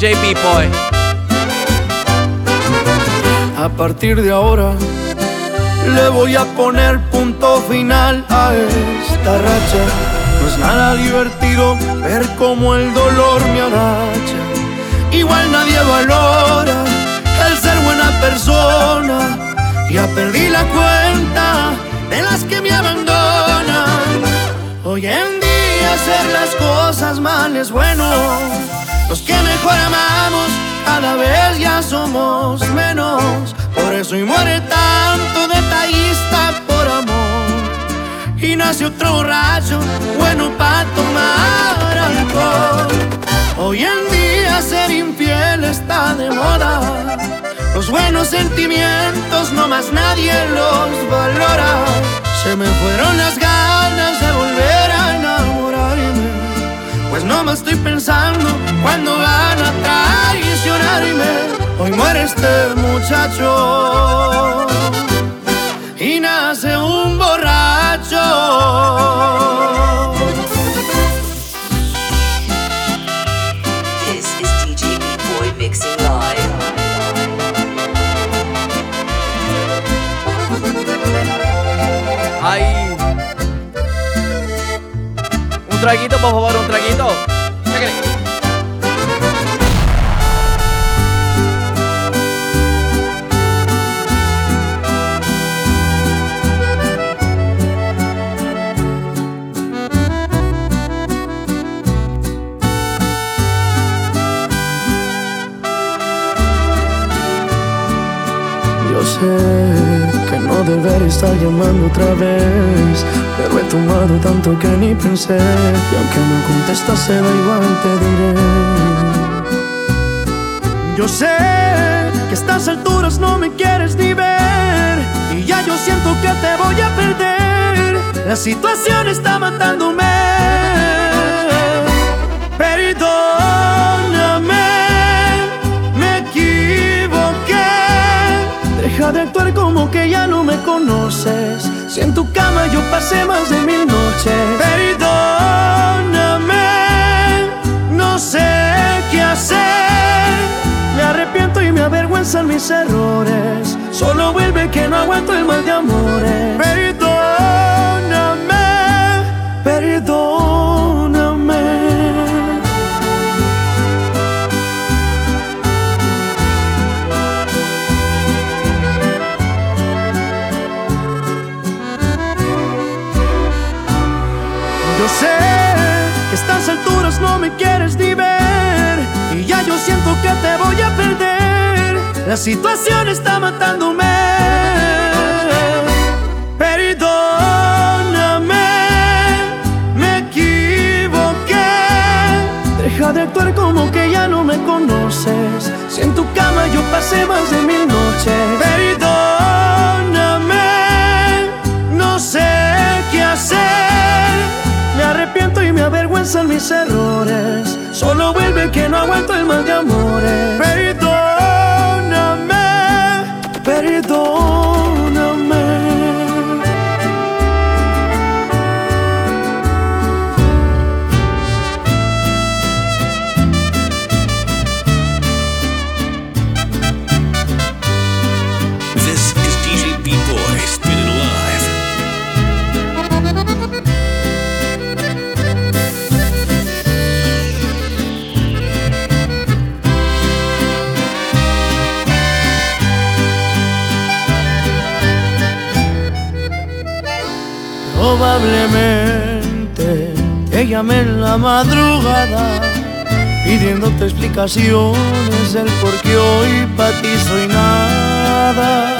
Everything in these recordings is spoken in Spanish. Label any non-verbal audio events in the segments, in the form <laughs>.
DJ B-Boy. A partir de ahora le voy a poner punto final a esta racha. No es nada divertido ver cómo el dolor me agacha. Igual nadie valora el ser buena persona. Ya perdí la cuenta de las que me abandonan. Hoy en día hacer las cosas mal es bueno. Los que mejor amamos cada vez ya somos menos. Por eso y muere tanto detallista por amor. Y nace otro borracho bueno para tomar alcohol. Hoy en día ser infiel está de moda. Los buenos sentimientos no más nadie los valora. Se me fueron las ganas no me estoy pensando cuando van a traicionarme. Hoy muere este muchacho y nace un Traguito, por favor, un traguito. Yo sé que no debería estar llamando otra vez, pero he tomado tanto que ni pensé. Y aunque no contestase, da igual, te diré. Yo sé que a estas alturas no me quieres ni ver, y ya yo siento que te voy a perder. La situación está matándome. De actuar como que ya no me conoces. Si en tu cama yo pasé más de mil noches. Perdóname, no sé qué hacer. Me arrepiento y me avergüenzan mis errores. Solo vuelve que no aguanto el mal de amores. Perdóname, La situación está matándome. Perdóname, me equivoqué. Deja de actuar como que ya no me conoces. Si en tu cama yo pasé más de mil noches. Perdóname, no sé qué hacer. Me arrepiento y me avergüenzan mis errores. Solo vuelve que no aguanto el mal de amores. Perdóname, Probablemente te llamé en la madrugada pidiéndote explicaciones del por qué hoy para ti soy nada.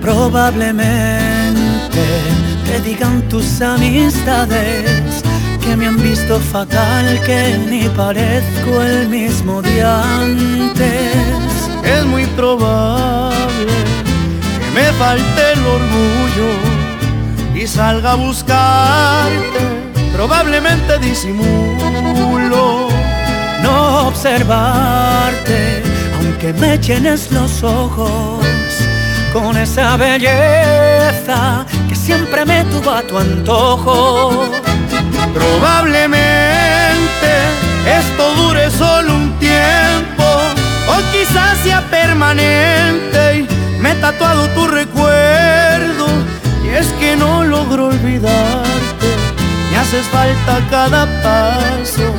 Probablemente te digan tus amistades que me han visto fatal, que ni parezco el mismo de antes. Es muy probable que me falte el orgullo salga a buscarte. Probablemente disimulo. No observarte, aunque me llenes los ojos con esa belleza que siempre me tuvo a tu antojo. Probablemente esto dure solo un tiempo O quizás sea permanente y me he tatuado tu recuerdo. Es que no logro olvidarte, me haces falta cada paso.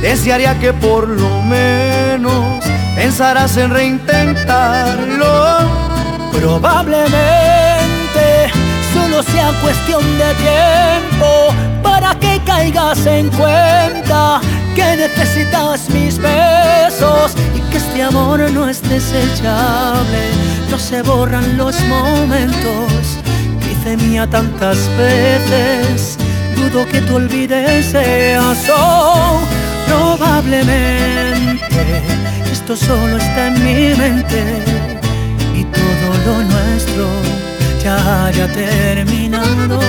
Desearía que por lo menos pensarás en reintentarlo. Probablemente solo sea cuestión de tiempo para que caigas en cuenta que necesitas mis besos y que este amor no es desechable. No se borran los momentos hice mía tantas veces. Dudo que tú olvides eso. Probablemente esto solo está en mi mente y todo lo nuestro ya haya terminado.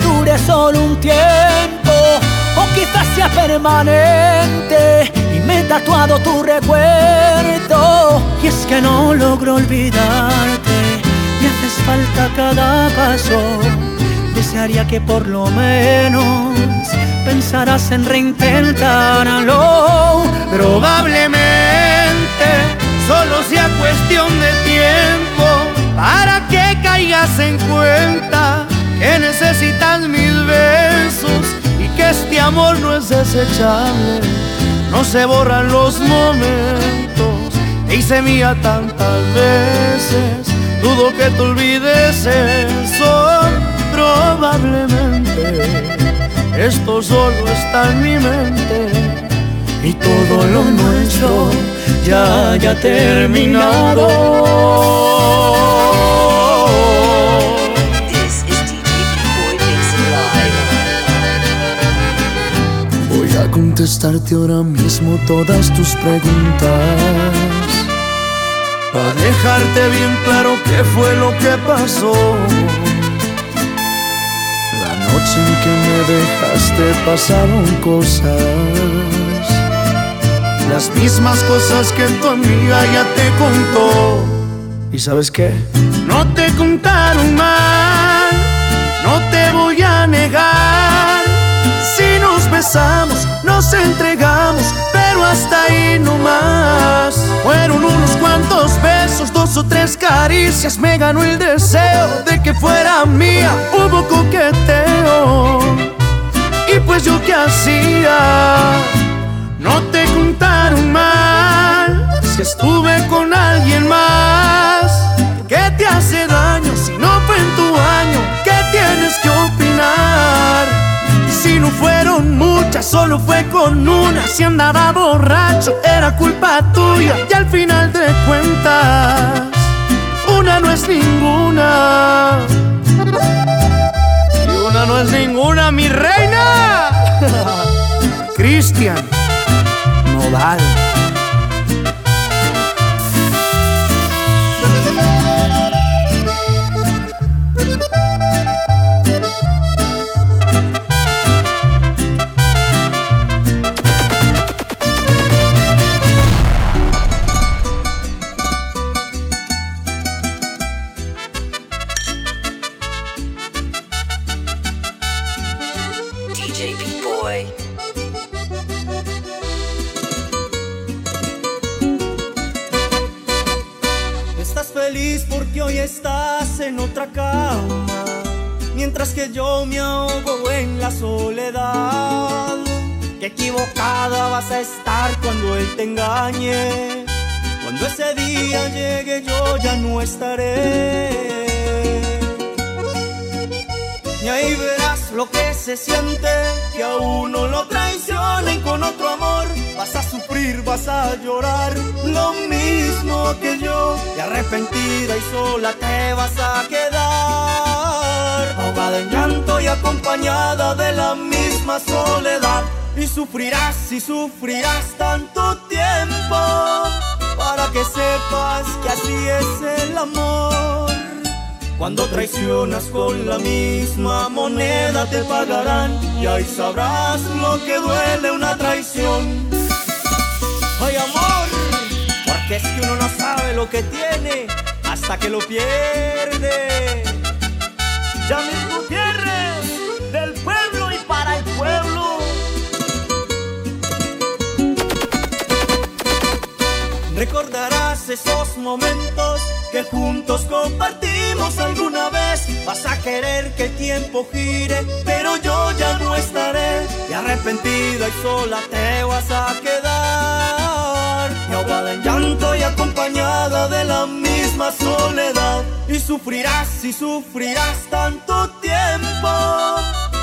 Dure solo un tiempo o quizás sea permanente y me he tatuado tu recuerdo. Y es que no logro olvidarte me haces falta cada paso. Desearía que por lo menos pensarás en reintentarlo. Probablemente solo sea cuestión de tiempo para que caigas en cuenta que necesitas mis besos y que este amor no es desechable. No se borran los momentos que hice mía tantas veces. Dudo que te olvides eso, probablemente. Esto solo está en mi mente y todo lo nuestro ya haya terminado. Contestarte ahora mismo todas tus preguntas. Para dejarte bien claro qué fue lo que pasó. La noche en que me dejaste pasaron cosas. Las mismas cosas que tu amiga ya te contó. ¿Y sabes qué? No te contaron mal, no te voy a negar. Nos entregamos, pero hasta ahí no más. Fueron unos cuantos besos, dos o tres caricias, me ganó el deseo de que fuera mía. Hubo coqueteo, y pues yo qué hacía. No te contaron mal si estuve con alguien más. No fueron muchas, solo fue con una. Si andaba borracho, era culpa tuya. Y al final de cuentas, una no es ninguna. Y una no es ninguna, mi reina. <laughs> Cristian Nodal. Se siente, que a uno lo traicionen con otro amor. Vas a sufrir, vas a llorar, lo mismo que yo. Y arrepentida y sola te vas a quedar. Ahogada en llanto y acompañada de la misma soledad. Y sufrirás y sufrirás tanto tiempo. que sepas que así es el amor. Cuando traicionas con la misma moneda te pagarán y ahí sabrás lo que duele una traición. Ay amor, porque es que uno no sabe lo que tiene hasta que lo pierde. Recordarás esos momentos que juntos compartimos alguna vez. Vas a querer que el tiempo gire, pero yo ya no estaré. Y arrepentida y sola te vas a quedar. Y ahogada en llanto y acompañada de la misma soledad. Y sufrirás y sufrirás tanto tiempo.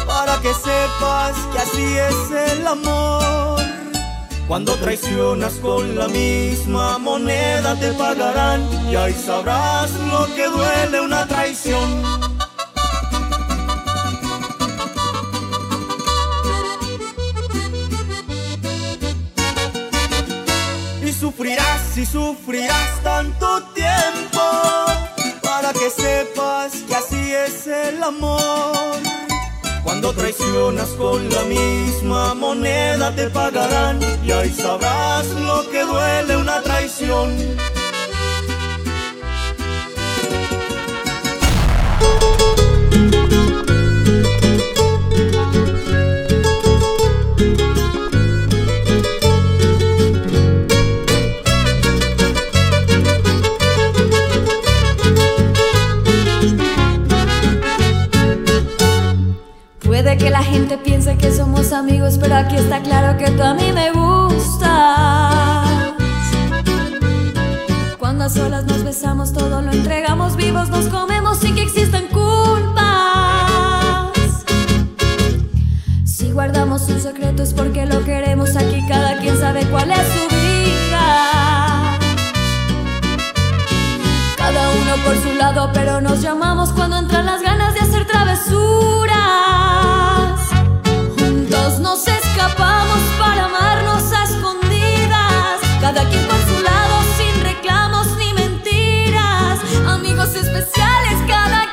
Para que sepas que así es el amor. Cuando traicionas con la misma moneda te pagarán y ahí sabrás lo que duele una traición. Y sufrirás y sufrirás tanto tiempo para que sepas que así es el amor. Cuando traicionas con la misma moneda te pagarán y ahí sabrás lo que duele una traición. Puede que la gente piense que somos amigos, pero aquí está claro que tú a mí me gustas. Cuando a solas nos besamos, todo lo entregamos vivos, nos comemos sin que existan culpas. Si guardamos un secreto es porque lo queremos, aquí cada quien sabe cuál es su por su lado, pero nos llamamos cuando entran las ganas de hacer travesuras. Juntos nos escapamos para amarnos a escondidas. Cada quien por su lado, sin reclamos ni mentiras. Amigos especiales, cada quien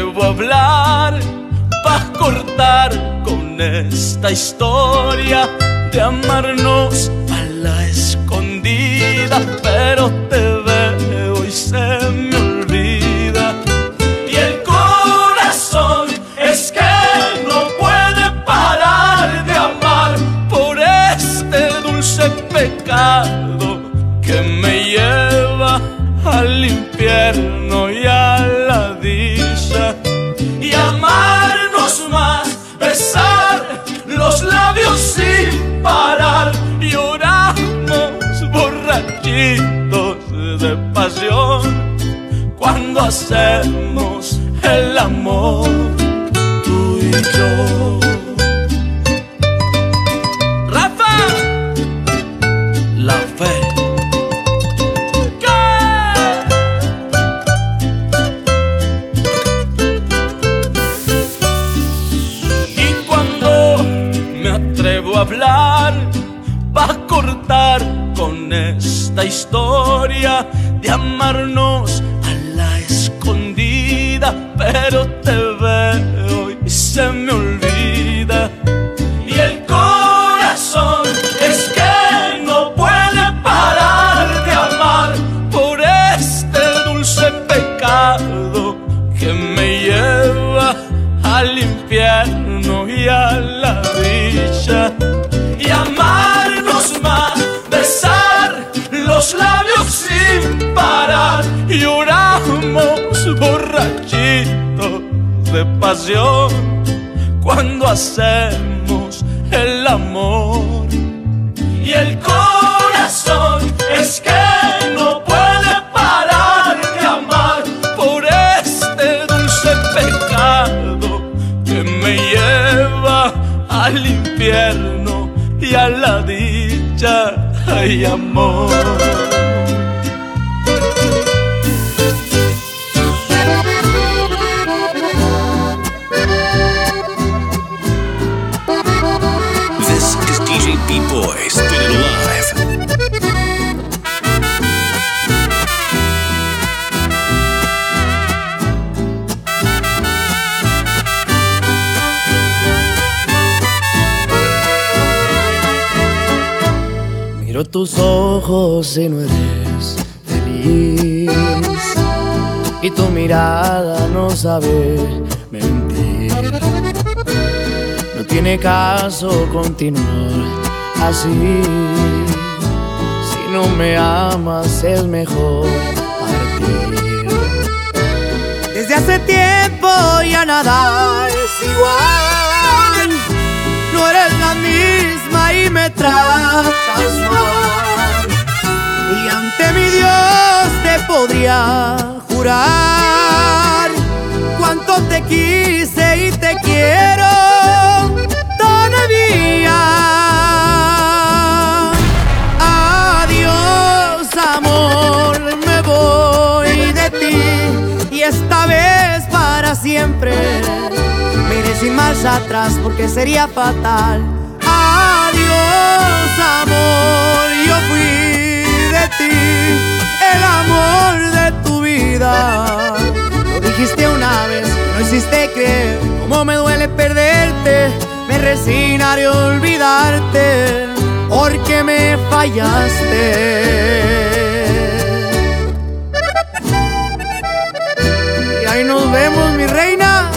a hablar, vas a cortar con esta historia de amarnos a la escondida. Pero hacemos el amor tú y yo. Rafa, la fe. ¿Qué? Y cuando me atrevo a hablar, va a cortar con esta historia de amarnos escondida, pero te veo y se me. Cuando hacemos el amor. Y el corazón es que no puede parar de amar por este dulce pecado que me lleva al infierno y a la dicha. Ay, amor. Tus ojos y no eres feliz. Y tu mirada no sabe mentir. No tiene caso continuar así. Si no me amas es mejor partir. Desde hace tiempo ya nada es igual. No eres la misma y me tratas mal. Ante mi Dios te podría jurar cuánto te quise y te quiero todavía. Adiós, amor, me voy de ti y esta vez para siempre. Mire sin marcha atrás porque sería fatal. Adiós, amor, el amor de tu vida. Lo dijiste una vez, no hiciste creer cómo me duele perderte. Me resignaré a olvidarte porque me fallaste. Y ahí nos vemos, mi reina.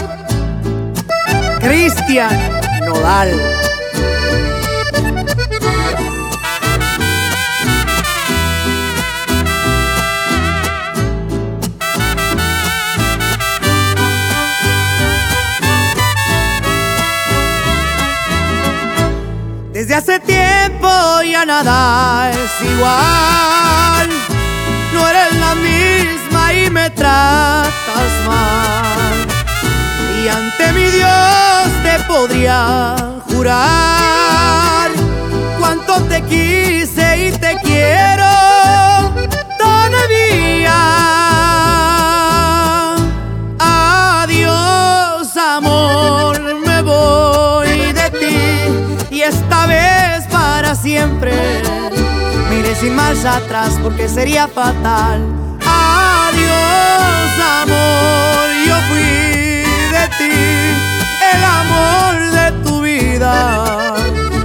Cristian Nodal. Hace tiempo ya nada es igual. Sin marcha atrás porque sería fatal. Adiós, amor, yo fui de ti, el amor de tu vida.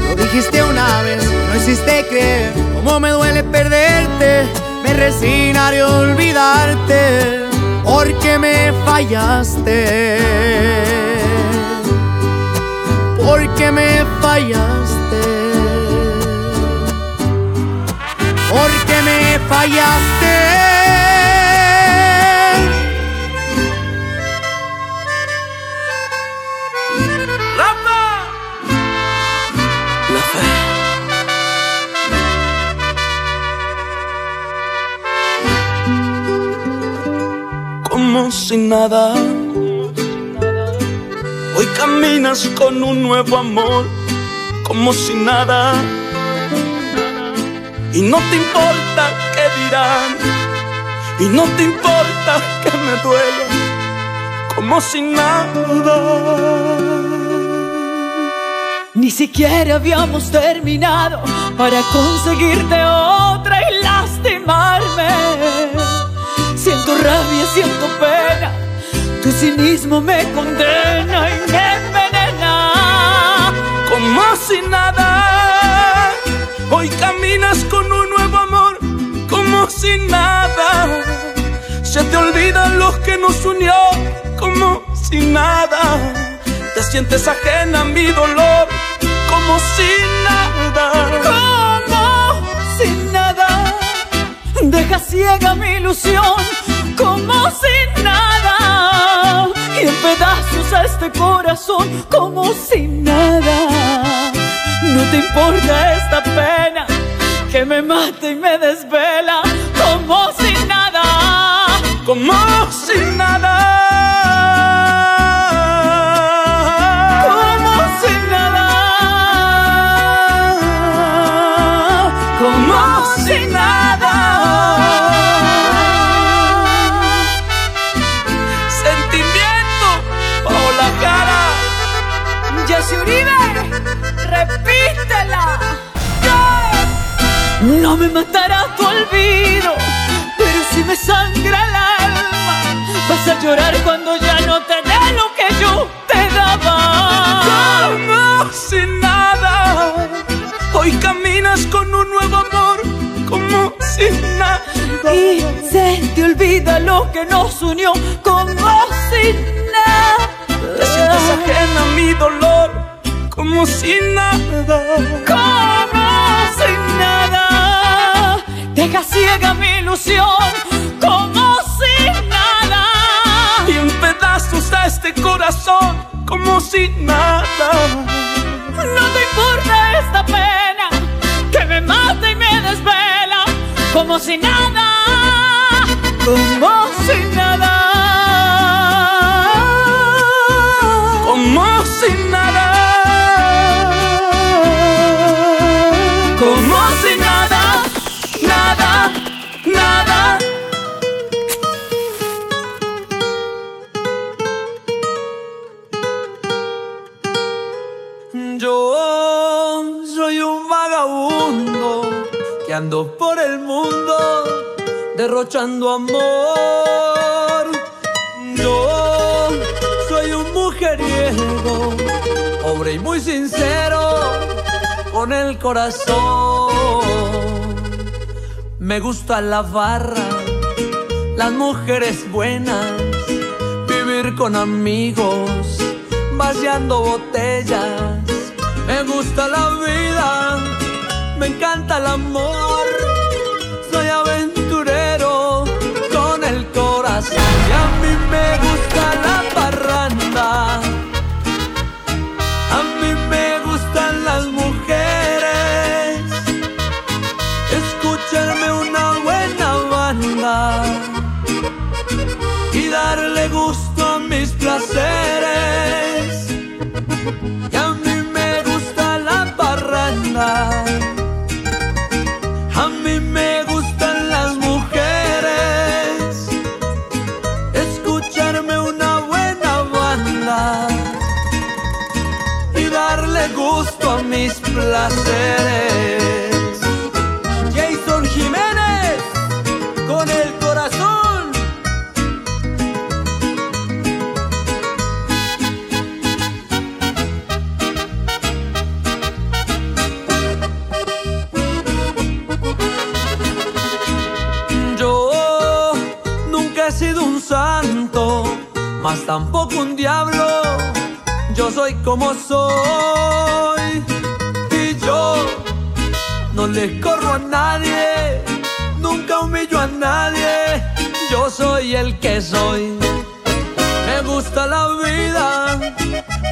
Lo dijiste una vez, no hiciste creer cómo me duele perderte. Me resignaré a olvidarte porque me fallaste. Porque me fallaste. Fallaste. La fe. Como si nada. Hoy caminas con un nuevo amor, como si nada. Y no te importa qué dirán, y no te importa que me duela, como si nada. Ni siquiera habíamos terminado para conseguirte otra y lastimarme. Siento rabia, siento pena. Tu cinismo me condena y me envenena. como si nada. Hoy caminas con un como si nada. Se te olvidan los que nos unió, como si nada. Te sientes ajena a mi dolor, como si nada. Como sin nada, deja ciega mi ilusión, como sin nada. Y en pedazos a este corazón, como sin nada. No te importa esta pena que me mata y me desvela, como sin nada. como si nada. Como sin nada. Como sin nada. Sentimiento, Paola Cara. Jessy Uribe, repítela. No me matará tu olvido, si me sangra el alma, vas a llorar cuando ya no te dé lo que yo te daba. Como si nada. Hoy caminas con un nuevo amor, como si nada. Y se te olvida lo que nos unió, como si nada. Te sientes ajena a mi dolor, como si nada. como sin nada. Deja ciega mi ilusión, como sin nada. Y en pedazos a este corazón, como si nada. No te importa esta pena que me mata y me desvela, como si nada, como si nada. Como derrochando amor. Yo soy un mujeriego, pobre y muy sincero, con el corazón. Me gusta la barra, las mujeres buenas, vivir con amigos, vaciando botellas. Me gusta la vida, me encanta el amor. Santo, mas tampoco un diablo. Yo soy como soy y yo no le corro a nadie, nunca humillo a nadie. Yo soy el que soy. Me gusta la vida,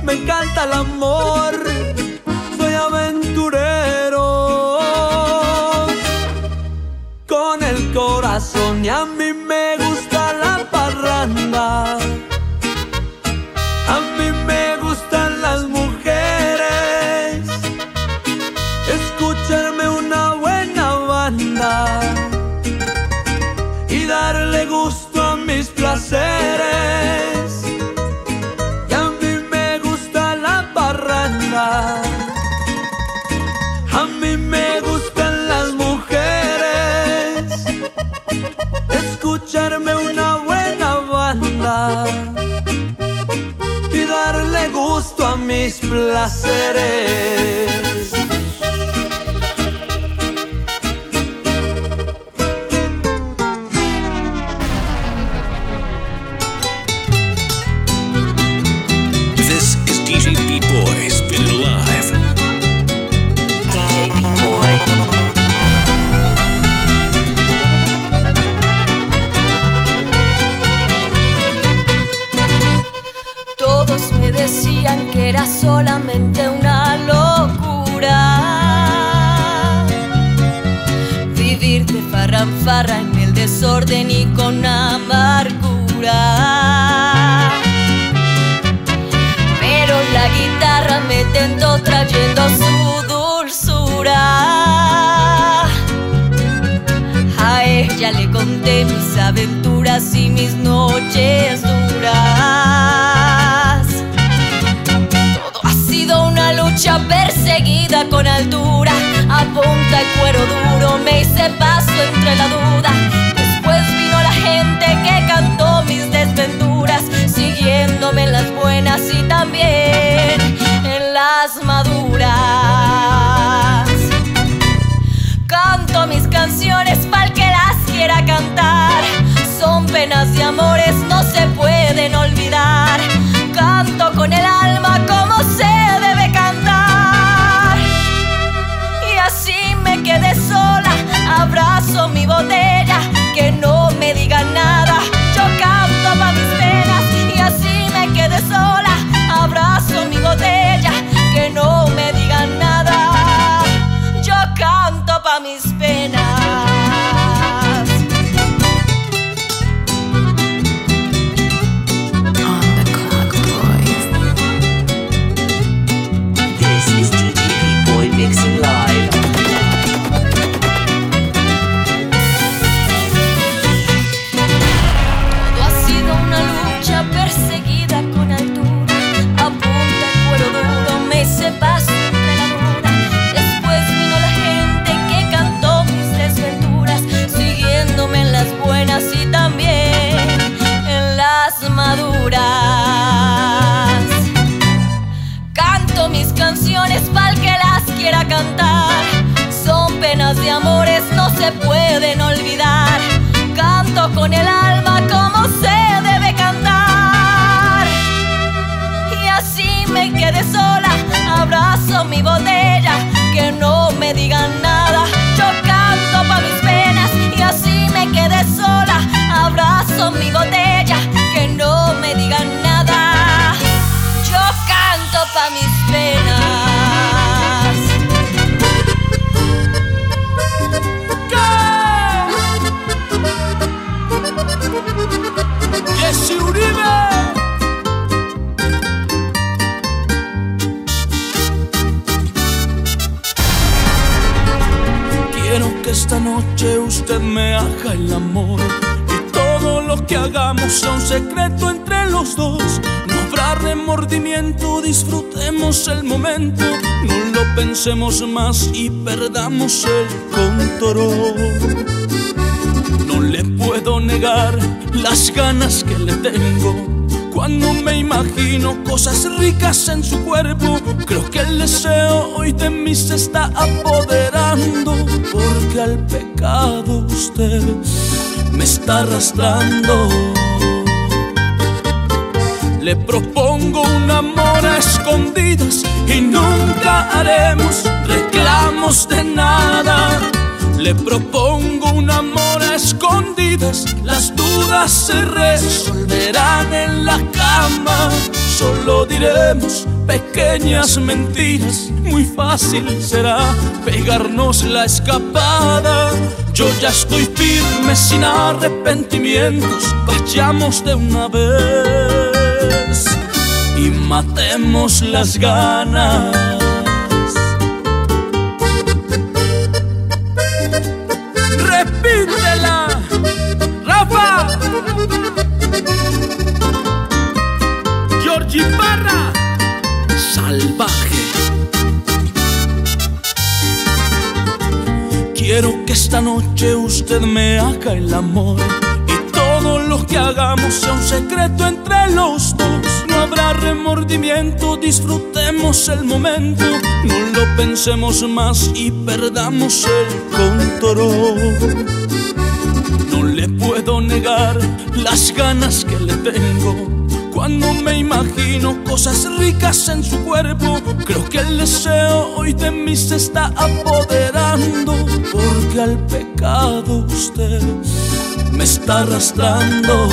me encanta el amor. Soy aventurero con el corazón y a mis placeres. A ella le conté mis aventuras y mis noches duras. Todo ha sido una lucha perseguida con altura. A punta de cuero duro me hice paso entre la duda. Después vino la gente que cantó mis desventuras, siguiéndome en las buenas y también en las maduras. Canto mis canciones para que las quiera cantar. Son penas de amores, no se pueden olvidar. Canto con el alma como se debe cantar. Y así me quedé sola, abrazo mi botella, que no me digan nada. Yo canto pa' mis penas y así me quedé sola, abrazo mi botella, que no disfrutemos el momento, no lo pensemos más y perdamos el control. No le puedo negar las ganas que le tengo. Cuando me imagino cosas ricas en su cuerpo, creo que el deseo hoy de mí se está apoderando. Porque al pecado usted me está arrastrando. Le propongo un amor a escondidas y nunca haremos reclamos de nada. Le propongo un amor a escondidas, las dudas se resolverán en la cama. Solo diremos pequeñas mentiras, muy fácil será pegarnos la escapada. Yo ya estoy firme sin arrepentimientos, vayamos de una vez y matemos las ganas. Repítela, Rafa. Georgie Parra, salvaje. Quiero que esta noche usted me haga el amor y todo lo que hagamos sea un secreto entre los dos. No habrá remordimiento, disfrutemos el momento. No lo pensemos más y perdamos el control. No le puedo negar las ganas que le tengo. Cuando me imagino cosas ricas en su cuerpo, creo que el deseo hoy de mí se está apoderando. Porque al pecado usted me está arrastrando.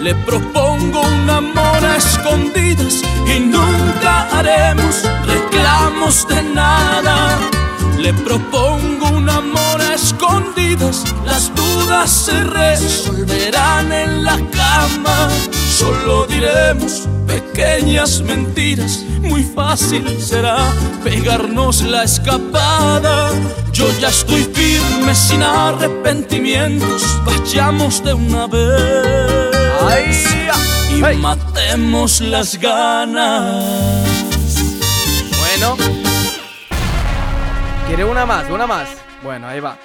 Le propongo un amor a escondidas y nunca haremos reclamos de nada. Le propongo un amor a escondidas, las dudas se resolverán en la cama. Solo diremos pequeñas mentiras, muy fácil será pegarnos la escapada. Yo ya estoy firme sin arrepentimientos, vayamos de una vez. Y ¡Hey! matemos las ganas. Bueno. ¿Quiere una más? Una más. Bueno, ahí va.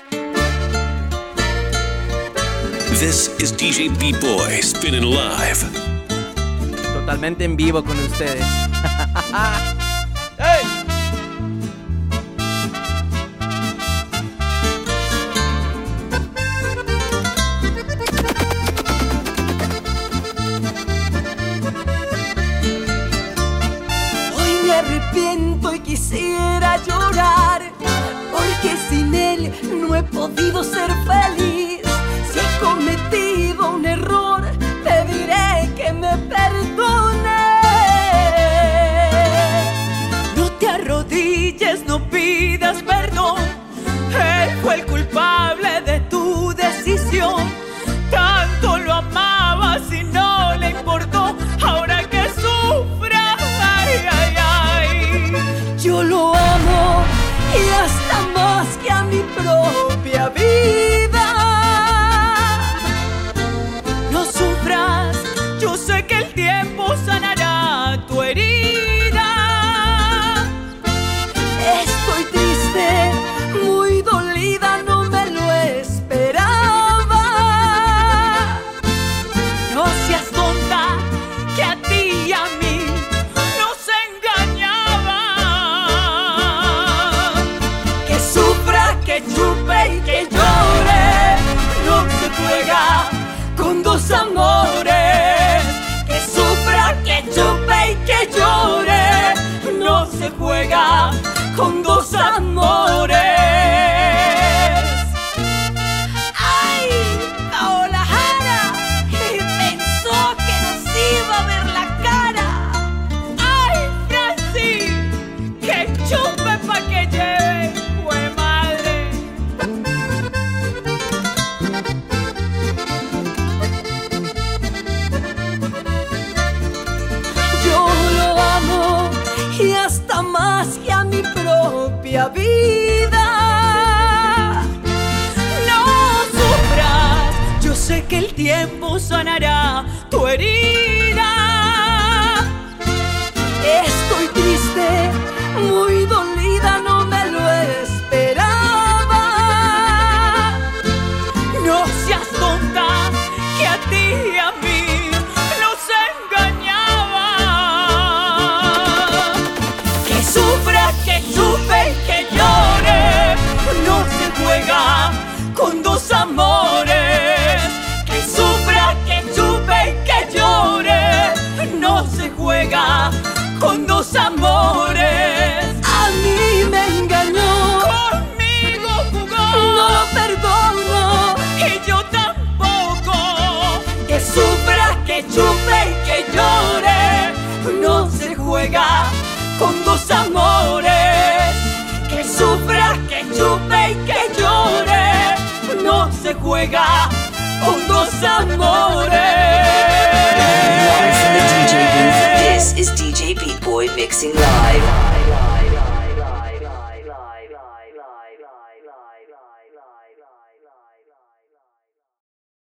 This is DJ B Boy spinning live. Totalmente en vivo con ustedes. <laughs> no he podido ser tiempo sanará tu herida. Con dos amores. Que sufra, que chupe y que llore, no se juega con dos amores. This is DJ Boy mixing live.